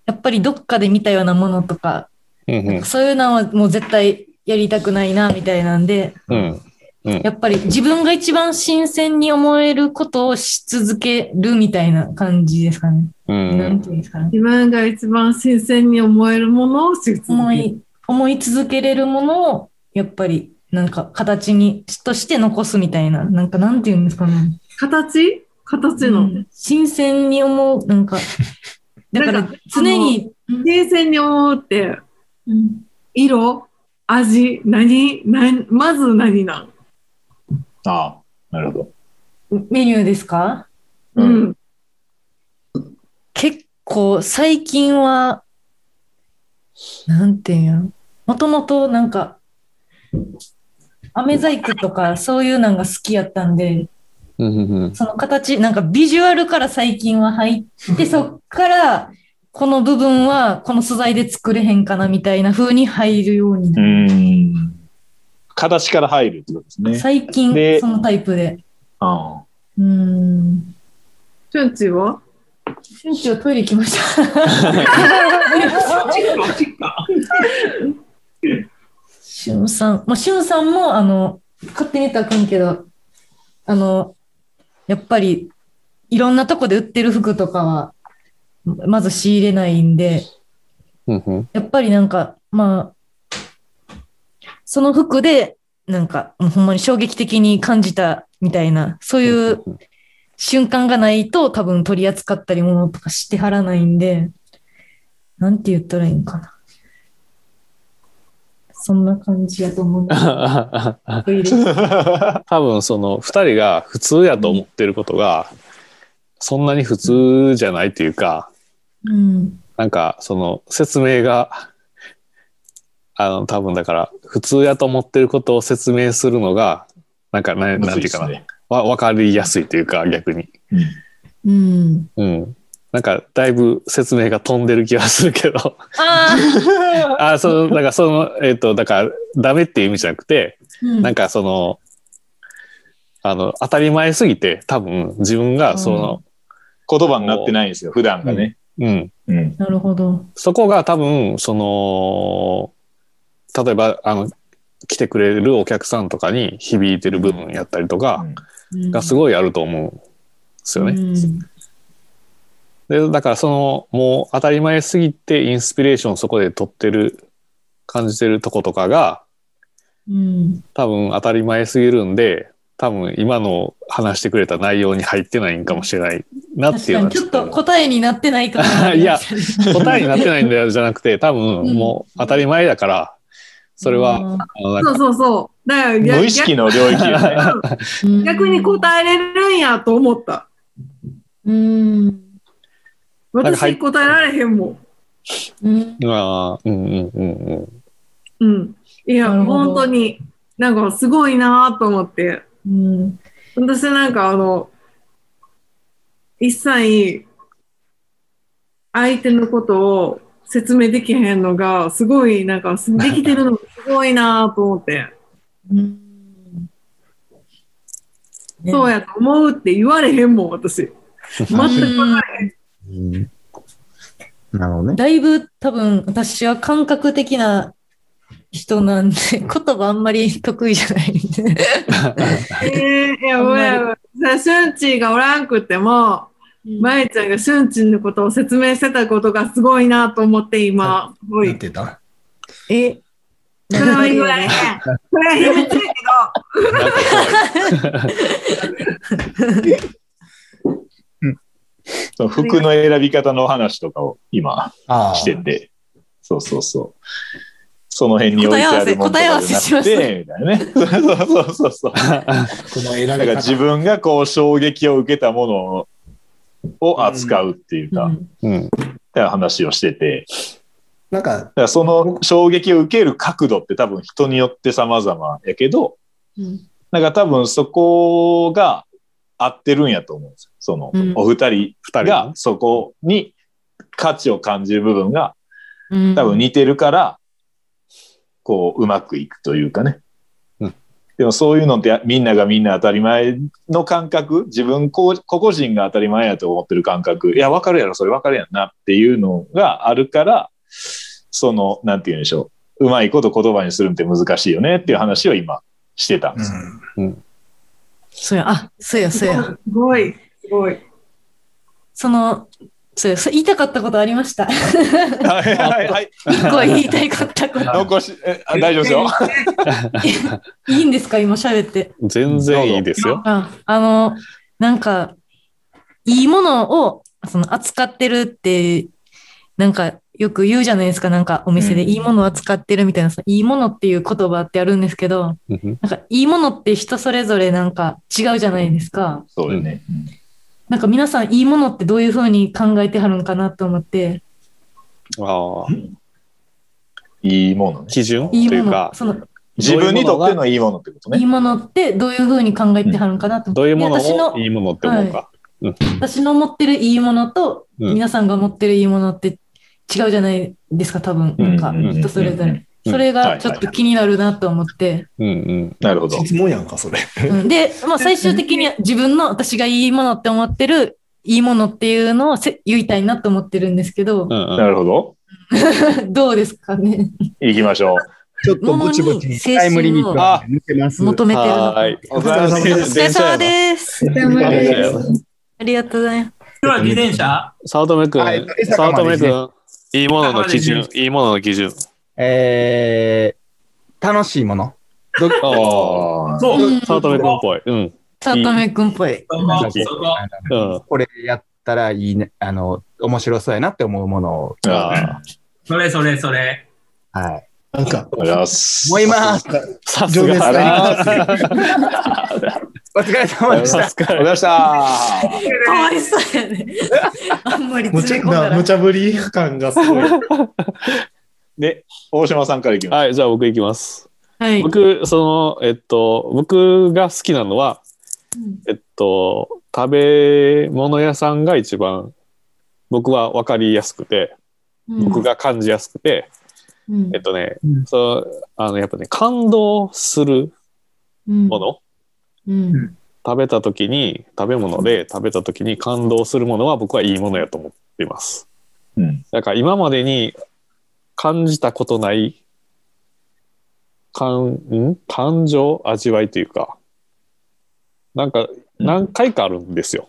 やっぱりどっかで見たようなものとか、うんうんそういうのはもう絶対やりたくないな、みたいなんで、うんやっぱり自分が一番新鮮に思えることをし続けるみたいな感じですかね。うなんんていうんですかね。自分が一番新鮮に思えるものをし続ける思い、思い続けれるものを、やっぱり、なんか形に、として残すみたいな、なんかなんていうんですかね。形？形の。うん。新鮮に思う、なんか、*laughs* だから常に、新鮮に思うって、うん。色？味？何？何？まず何なん？ああ、なるほど。メニューですか？ううん。ん。結構最近は、なんていうん？もともとなんか、飴細工とかそういうのが好きやったんで、その形、なんかビジュアルから最近は入って、そっから、この部分はこの素材で作れへんかなみたいな風に入るようにうなる。ん。形から入るってことですね。最近でそのタイプで。あうーん。チュンチは？瞬時はトイレ行きました。*laughs* *laughs* *laughs* しゅんさん、まあ、しゅんさんも、あの、勝手に言ったらあかんけど、あの、やっぱり、いろんなとこで売ってる服とかは、まず仕入れないんで、うんうん。やっぱりなんか、まあ、その服で、なんか、もうほんまに衝撃的に感じたみたいな、そういう瞬間がないと多分取り扱ったりものとかしてはらないんで、なんて言ったらいいんかな。そんな感じやと思う。*laughs* 多分その二人が普通やと思ってることがそんなに普通じゃないというかうん。なんかその説明があの多分だから普通やと思ってることを説明するのがなんかななんていうかな、ね。わ分かりやすいというか逆に、うん。うん、なんかだいぶ説明が飛んでる気がするけど。ああそのだからそのえっ、とだからダメっていう意味じゃなくてあ、うん。なんかその、あの、当たり前すぎて、多分自分がその、言葉になってないんですよ、普段がね。うん、うん。なるほど。そこが多分、その、例えば、あの、来てくれるお客さんとかに響いてる部分やったりとか、がすいごいあると思うんですよね。うんで、だからその、もう当たり前すぎてインスピレーションそこで取ってる、感じてるとことかが、うん。多分当たり前すぎるんで、多分今の話してくれた内容に入ってないんかもしれないなっていうちょっと答えになってないかな。*laughs* いや答えになってないんだよじゃなくて、多分うんもう当たり前だから、それは、あのなんかそうそうそう。だから逆無意識の領域よね。うん逆に答えれるんやと思った。うん。私答えられへんもん。うん。まあ、うんうんうんうん。うん。いや、本当に、なんかすごいなと思って。うん。私なんかあの、一切相手のことを説明できへんのが、すごい、なんか、できてるのがすごいなと思って、うんねそうやと思うって言われへんもん、私。*laughs* 全く分からへん。うんなるほどね。だいぶ多分私は感覚的な人なんで、言葉あんまり得意じゃないんで。えー、いや、あんまりもうや、さ、シュンチーがおらんくっても、まえちゃんがシュンチーのことを説明してたことがすごいなと思って、今、すごいて。たえ、それは言われへん。それは秘密やけその服の選び方の話とかを今ああ。してて、そうそうそう。その辺に置いてあるものとかじゃなくて、みたいなね。そうそうそうそう。この選だからび自方。分がこう衝撃を受けたものを扱うっていうか、うんうん。話をしてて、なんか、だからその衝撃を受ける角度って多分人によって様々やけど、うんなんか多分そこが合ってるんやと思うんですよ。その、うんお二人二人がそこに価値を感じる部分がうん多分似てるから、こう、うまくいくというかね。うんでもそういうのってみんながみんな当たり前の感覚、自分個個々人が当たり前やと思ってる感覚、いや、わかるやろ、それわかるやんなっていうのがあるから、その、なんて言うんでしょう。うまいこと言葉にするのって難しいよねっていう話を今してたんです。そうや、あ、そうや、そうや。ど。すごい、すごい。その、そうや、そう言いたかったことありました。はいはいはい。一個は言いたかったこと。残し、大丈夫ですよ。*laughs* いいんですか今喋って？全然いいですよ。あ、あの、なんか、いいものを、その、扱ってるって、なんか、よく言うじゃないですか。なんか、お店でうんいいものを扱ってるみたいなさ、いいものっていう言葉ってあるんですけど、うんなんか、いいものって人それぞれなんか違うじゃないですか。そうよね。なんか皆さん、いいものってどういうふうに考えてはるんかなと思って、ああ、いいものね。基準？といいものいうか、、その、自分にとってのいいものってことね。いいものってどういうふうに考えてはるんかなと思って。どういうもので私のをいいものって思うか？私の持ってるいいものと、うん皆さんが持ってるいいものって違うじゃないですか、多分。なんか、うんうんうん人それぞれ。うんそれがちょっと気になるなと思って。うんうん。なるほど。質問やんか、それ。うんで、まあ最終的には自分の私がいいものって思ってるいいものっていうのをせ言いたいなと思ってるんですけどう、んうんなるほど。*laughs* どうですかね。行きましょう。ちょっとぼちぼちにタイムリミットが抜けます。求めてるの。はーい。お疲れ様お疲れ様です。ありがとうございます。今日は自転車？早乙女くん、はい早乙女くん、いいものの基あ準、いいものの基準。えー、楽しいもの？どああ。そう。うん早乙女くんっぽい。うん。さとめくんっぽい。そこれやったらいいね、あの、面白そうやなって思うものを、あそれそれそれ。はい。なんか。思います。さすが。情熱大お疲れ様でした。お疲れ様でした。かわいそうやね。*laughs* あんまり無茶な、詰め込んだら無。茶ぶり感がすごい。で、大島さんからいきます。はい、じゃあ僕いきます。はい。僕、その、えっと、僕が好きなのは、えっと、食べ物屋さんが一番、僕は分かりやすくて、僕が感じやすくて、うんえっとね、うんそう、あの、やっぱね、感動するもの、うん食べた時に、食べ物で食べた時に感動するものは僕はいいものやと思っています。うん。だから今までに感じたことない感ん？感情味わいというかなんか何回かあるんですよ。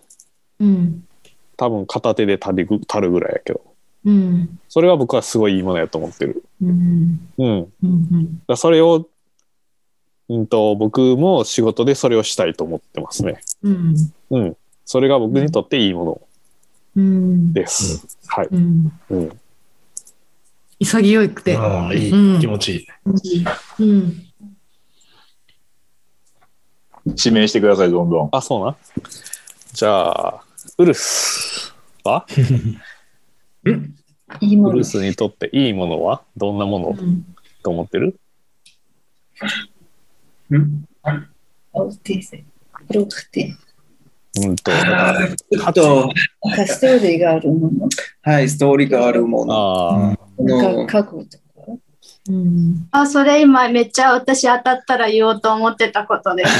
うん多分片手で足りぐ足るぐらいやけど、うん。それが僕はすごいいいものやと思ってる。うん。うん。うん。らそれを、うんと、僕も仕事でそれをしたいと思ってますね。うん。うん。それが僕にとっていいものうん。です。はい。うん。うん。潔くて。ああ、いうんい。気持ちいい。うん。指名してください、どんどん。あ、そうな？じゃあ、ウルスは？*laughs* いいものウル。スにとっていいものは？どんなもの？と思ってる？青手線黒くて、うんと、あと、ストーリーがあるもの。はい、ストーリーがあるもの。ああ、なんか過去とか。うん。あ、それ今めっちゃ私当たったら言おうと思ってたことです。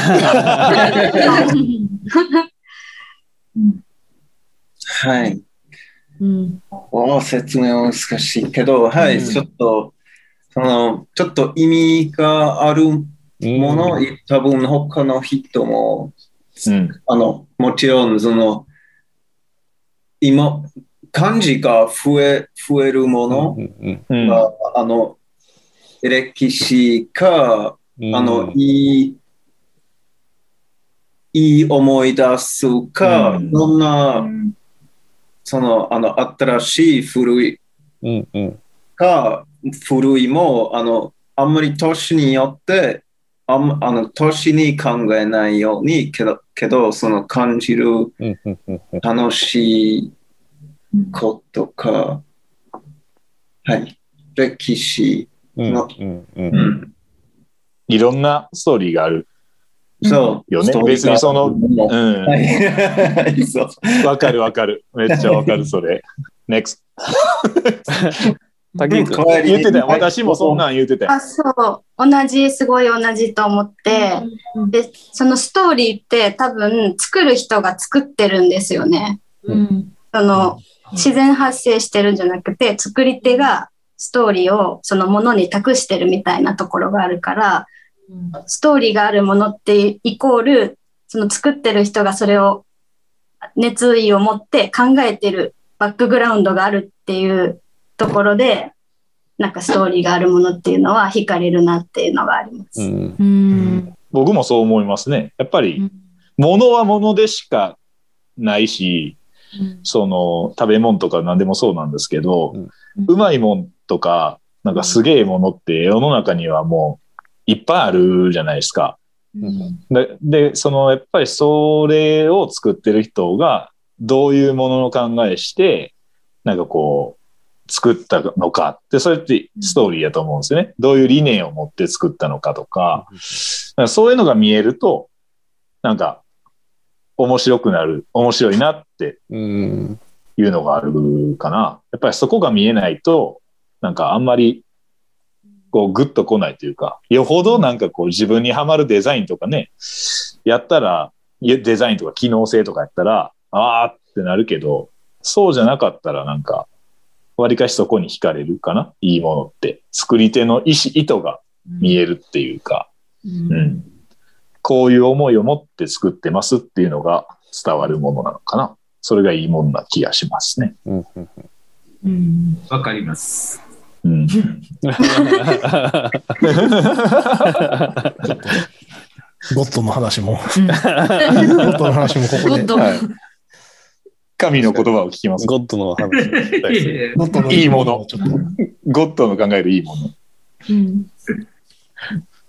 はい。うん。お説明は難しいけど、はい、うんちょっと、その、ちょっと意味があるもの、多分他の人も、うん。あの、もちろん、その、今、漢字が増え、増えるものうんうんうん。が、あの、歴史か、うん。あの、いい、いい思い出すか、うん。どんな、その、あの、新しい、古いうんうんか、古いも、あの、あんまり年によって、あんあの年に考えないようにけど、けどその感じるうんうんうんうん。楽しいことか、はい、歴史うんの、うんううんん、いろんなストーリーがあるそう、よね別にその、がうん。わかるわかる。めっちゃわかる、それ。NEXT。竹内君言ってたよ。私もそんなん言ってたよ。あ、そう。同じ、すごい同じと思って、で、そのストーリーって多分作る人が作ってるんですよね。うん。その、自然発生してるんじゃなくて、作り手がストーリーをそのものに託してるみたいなところがあるから、ストーリーがあるものってイコール、その作ってる人がそれを熱意を持って考えてるバックグラウンドがあるっていうところで、なんかストーリーがあるものっていうのは惹かれるなっていうのがあります。うんうん。僕もそう思いますね。やっぱり、物は物でしかないし、その食べ物とか何でもそうなんですけど、うまいもんとか、なんかすげえものって世の中にはもういっぱいあるじゃないですか。で、でそのやっぱりそれを作ってる人がどういうものの考えして、なんかこう、作ったのか。って、それってストーリーやと思うんですよね。どういう理念を持って作ったのかとか、かそういうのが見えると、なんか面白くなる、面白いなってうんいうのがあるかな。やっぱりそこが見えないと、なんかあんまりこうグッと来ないというか、よほどなんかこう自分にはまるデザインとかね、やったら、デザインとか機能性とかやったら、あーってなるけど、そうじゃなかったらなんか、わりかしそこに惹かれるかな？いいものって。作り手の意思、意図が見えるっていうか、うん。こういう思いを持って作ってますっていうのが伝わるものなのかな。それがいいものな気がしますね。うんうんうん。わかります。うん。ゴッドの話も。ゴッドの話もここで。はい神の言葉を聞きます。ゴッドの話ゴッドのいいものちょっと。ゴッドの考えるいいもの。うん。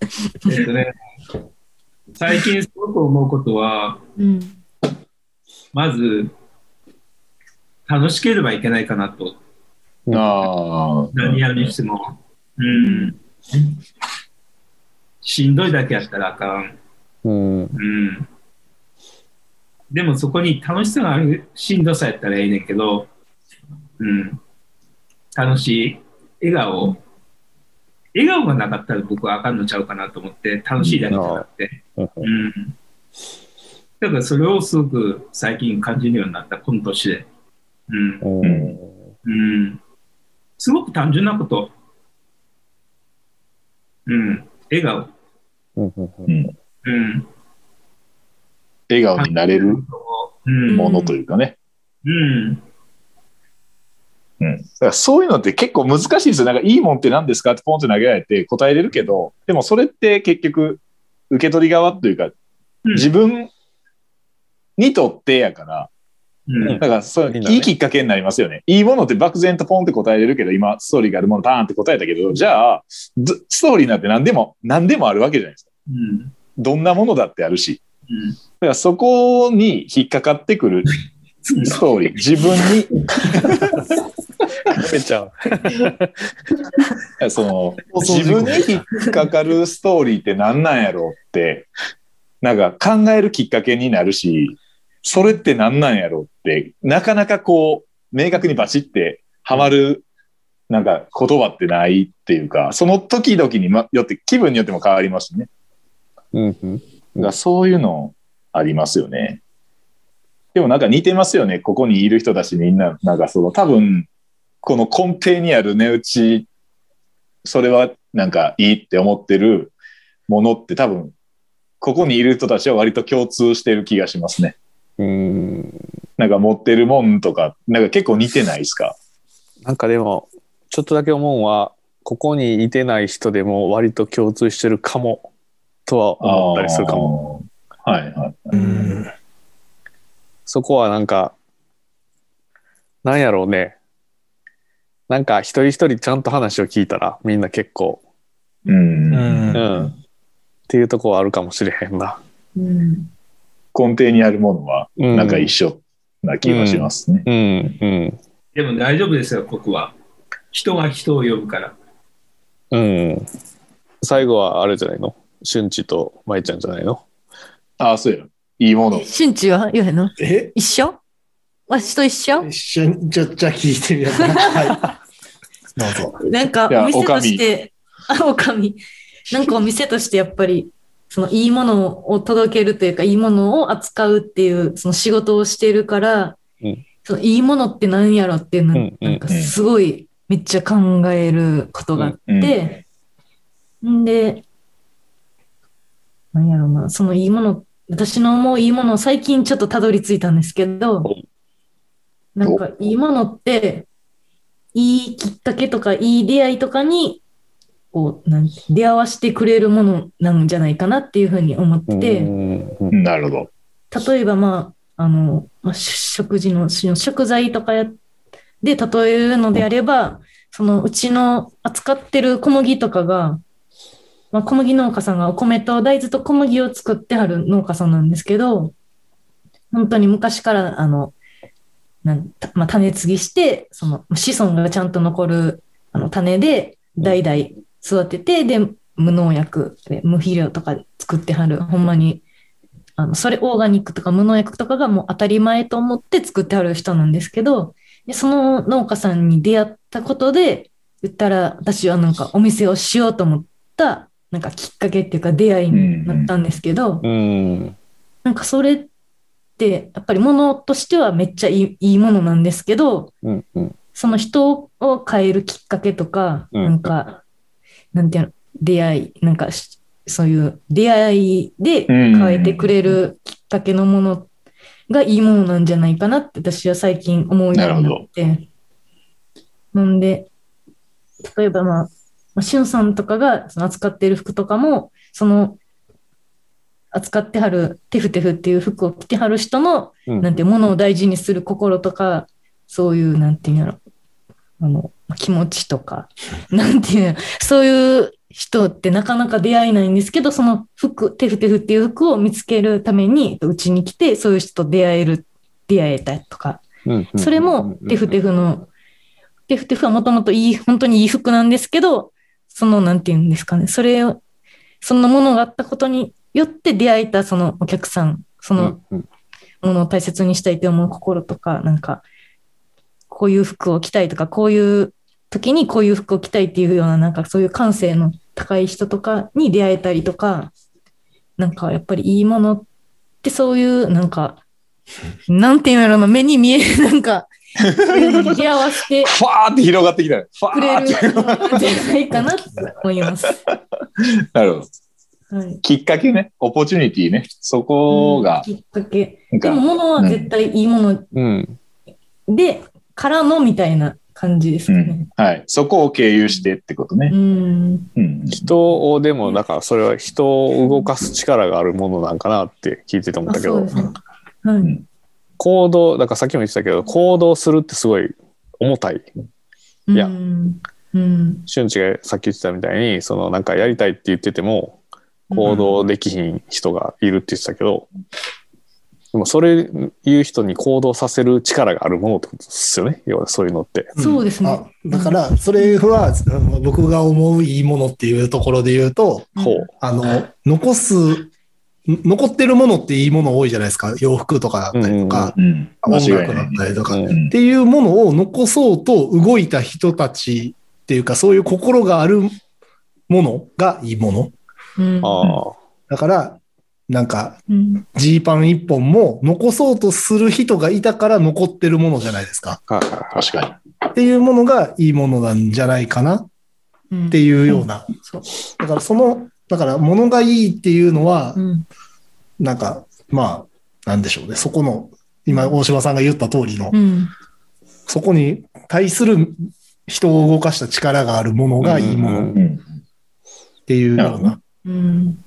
*laughs* えっとね、最近すごく思うことは、うん。まず、楽しければいけないかなと。ああ。何やるにしても。うん。しんどいだけやったらあかん。うんうん。でもそこに楽しさがあるしんどさやったらいいねんけど、うん。楽しい、笑顔。笑顔がなかったら僕はあかんのちゃうかなと思って、楽しいだけじゃなくて。うんうん。だからそれをすごく最近感じるようになった、この年で。うん。うんうん。すごく単純なこと。うん。笑顔。うんうんうん。うん。笑顔になれるうん。ものというかね。うん。うん。だからそういうのって結構難しいですよ。なんかいいもんって何ですかってポンって投げられて答えれるけど、でもそれって結局受け取り側というか、自分にとってやから、うん。だからそういいきっかけになりますよね。いいものって漠然とポンって答えれるけど、今ストーリーがあるものパーンって答えたけど、じゃあ、ずストーリーなんて何でも、何でもあるわけじゃないですか。うん。どんなものだってあるし。うん。だからそこに引っかかってくるストーリー、*laughs* 自分にめちゃう。その自分に引っかかるストーリーって何なんやろうって、なんか考えるきっかけになるし、それって何なんやろうって、なかなかこう、明確にバチってハマる、なんか言葉ってないっていうか、その時々にまよって、気分によっても変わりますしね。うんうん。だからそういうのありますよね。でもなんか似てますよね。ここにいる人たちみんな、なんかその多分、この根底にある値打ち、それはなんかいいって思ってるものって多分、ここにいる人たちは割と共通してる気がしますね。うん。なんか持ってるもんとか、なんか結構似てないですか？なんかでも、ちょっとだけ思うのは、ここにいてない人でも割と共通してるかも、とは思ったりするかも。はいはい。うん。そこはなんか、なんやろうね。なんか一人一人ちゃんと話を聞いたらみんな結構、うん。うんうん。っていうとこはあるかもしれへんな。うん。根底にあるものは、うんなんか一緒な気がしますね。うん、うん、でも大丈夫ですよ、ここは。人が人を呼ぶから。うん。最後はあれじゃないの？俊一と舞ちゃんじゃないの？ああ、そうや。いいもの。瞬地は言わへんの？え？一緒？わしと一緒？一緒に、じゃ、じゃあ聞いてみようかな。はい。どうぞ。なんかお店として、あ、おかみ。なんかお店としてやっぱり、そのいいものを届けるというか、いいものを扱うっていう、その仕事をしているから、うんそのいいものって何やろっていうの、なんかすごいめっちゃ考えることがあって、んで、何やろな、そのいいもの、私の思ういいものを最近ちょっとたどり着いたんですけど、なんかいいものって、いいきっかけとか、いい出会いとかに、こう、な出会わせてくれるものなんじゃないかなっていうふうに思ってて、うんなるほど。例えばまあ、あの、まあ、し食事のし食材とかやで例えるのであれば、そのうちの扱ってる小麦とかが、まあ、小麦農家さんがお米と大豆と小麦を作ってはる農家さんなんですけど、本当に昔から、あの、なんたまあ、種継ぎして、その子孫がちゃんと残るあの種で代々育てて、で、無農薬で無肥料とかで作ってはる、ほんまに、あの、それオーガニックとか無農薬とかがもう当たり前と思って作ってはる人なんですけど、でその農家さんに出会ったことで、言ったら私はなんかお店をしようと思った、なんかきっかけっていうか出会いになったんですけど、うん。なんかそれって、やっぱり物としてはめっちゃいいいいものなんですけど、うん。うん。その人を変えるきっかけとか、うんなんか、なんていうの、出会い、なんかし、そういう出会いで変えてくれるきっかけのものがいいものなんじゃないかなって私は最近思うようになって。なんで、例えばまあ、まあ、しゅんさんとかがその扱ってる服とかも、その、扱ってはるテフテフっていう服を着てはる人の、うん。なんていうものを大事にする心とか、そういう、なんていうんやろ、あの、気持ちとか、*laughs* なんていうの、そういう人ってなかなか出会えないんですけど、その服、テフテフっていう服を見つけるために、うちに来て、そういう人と出会える、出会えたとか、うん。それもテフテフの、テフテフはもともといい、本当にいい服なんですけど、その、なんていうんですかね、それを、そんなものがあったことによって出会えたそのお客さん、そのうん。ものを大切にしたいと思う心とか、なんか、こういう服を着たいとか、こういう時にこういう服を着たいっていうような、なんかそういう感性の高い人とかに出会えたりとか、なんかやっぱりいいものってそういう、なんか、*laughs* なんていうんやろな、目に見える、*laughs* なんか、出会わせて *laughs* ファーって広がってきたよ。ファくれるーって。ものなんじゃないかなと思います。なるほど。はい。きっかけね。オポチュニティね。そこが、きっかけ。でも、物は絶対いいものうん。で、からのみたいな感じですかね。はい。そこを経由してってことね。うん。うん。人をでも、だからそれは人を動かす力があるものなんかなって聞いてて思ったけどね。はい。行動、だからさっきも言ってたけど、行動するってすごい重たい。いやうん。うん。俊一がさっき言ってたみたいに、そのなんかやりたいって言ってても、行動できひん人がいるって言ってたけど、でもそれ言う人に行動させる力があるものってことですよね。要はそういうのって。そうですねあだから、それは、あの僕が思ういいものっていうところで言うと、ほう。あの、残す、残ってるものっていいもの多いじゃないですか。洋服とかだったりとか、うん。間音違い楽だ。ったりとか、っうんていうものを残そうと動いた人たちっていうか、そういう心があるものがいいもの。うん。ああ。だから、なんか、うんジーパン一本も残そうとする人がいたから残ってるものじゃないですか。はいはいはい確かっていうものがいいものなんじゃないかなうんっていうような。そうだからその、だから物がいいっていうのはう、ん。なんか、まあ、なんでしょうね。そこの、今、大島さんが言った通りの、うん。そこに対する人を動かした力があるものがいいものっうんに。うん。ていうような。うん。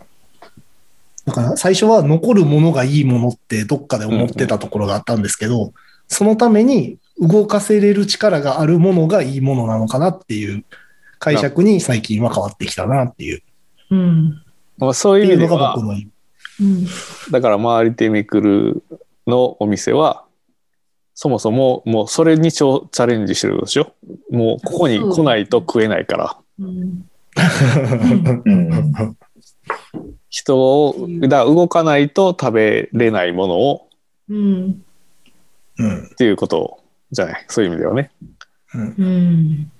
だから最初は残るものがいいものってどっかで思ってたところがあったんですけど、そのために動かせれる力があるものがいいものなのかなっていう解釈に最近は変わってきたなっていう。うん。まあ、そういう意味では。うん。だから回り手めくるのお店はそもそももうそれにチャレンジしてるでしょ？もうここに来ないと食えないからうん。うん。人をだ動かないと食べれないものをうん。うん。っていうことじゃない？そういう意味ではねうん。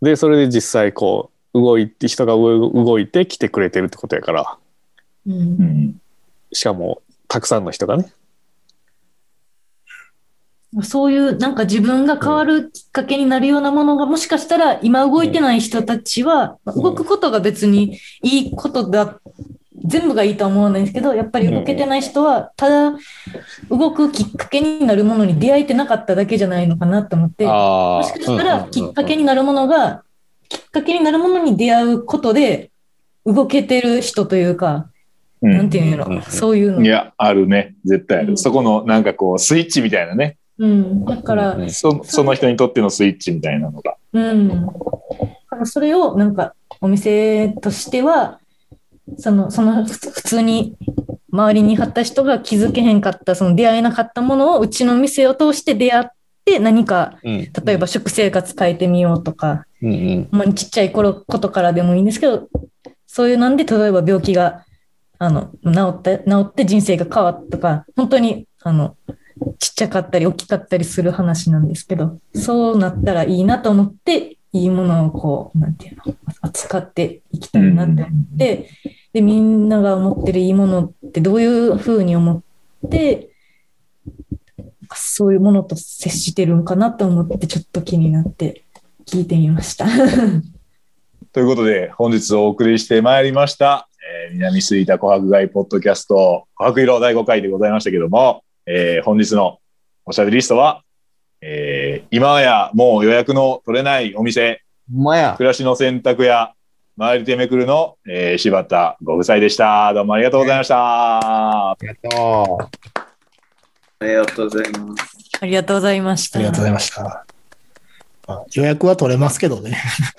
でそれで実際こう動いて人が動動いて来てくれてるってことやからうんう。ん。しかもたくさんの人がねそういうなんか自分が変わるきっかけになるようなものがもしかしたら今動いてない人たちはまあ動くことが別にいいことだ全部がいいとは思わないんですけどやっぱり動けてない人はただ動くきっかけになるものに出会えてなかっただけじゃないのかなと思ってもあしかしたらきっかけになるものがきっかけになるものに出会うことで動けてる人というかうなんていうんろそういうのいや、あるね。絶対ある。うんそこの、なんかこう、スイッチみたいなね。うんだからうんそその人にとってのスイッチみたいなのが。うん。だからそれをなんかお店としては、その、そのふ普通に周りに貼った人が気づけへんかった、その出会えなかったものをうちの店を通して出会って何か、うん例えば食生活変えてみようとか、うんうんちっちゃい頃ことからでもいいんですけど、そういうなんで例えば病気があの治って、治って人生が変わったとか、本当にあのちっちゃかったり大きかったりする話なんですけど、そうなったらいいなと思って、いいものをこう、なんていうの、扱っていきたいなって思って、で、みんなが思ってるいいものってどういうふうに思って、そういうものと接してるんかなと思って、ちょっと気になって聞いてみました。*laughs* ということで、本日お送りしてまいりました、えー南吹田琥珀街ポッドキャスト、琥珀色第5回でございましたけども、えー本日のおしゃべりリストは、えー今やもう予約の取れないお店。暮らしの選択や、回り手めくるの、えー柴田ご夫妻でした。どうもありがとうございました。ありがとう。ありがとうございます。ありがとうございました。ありがとうございました。まあ予約は取れますけどね。*laughs*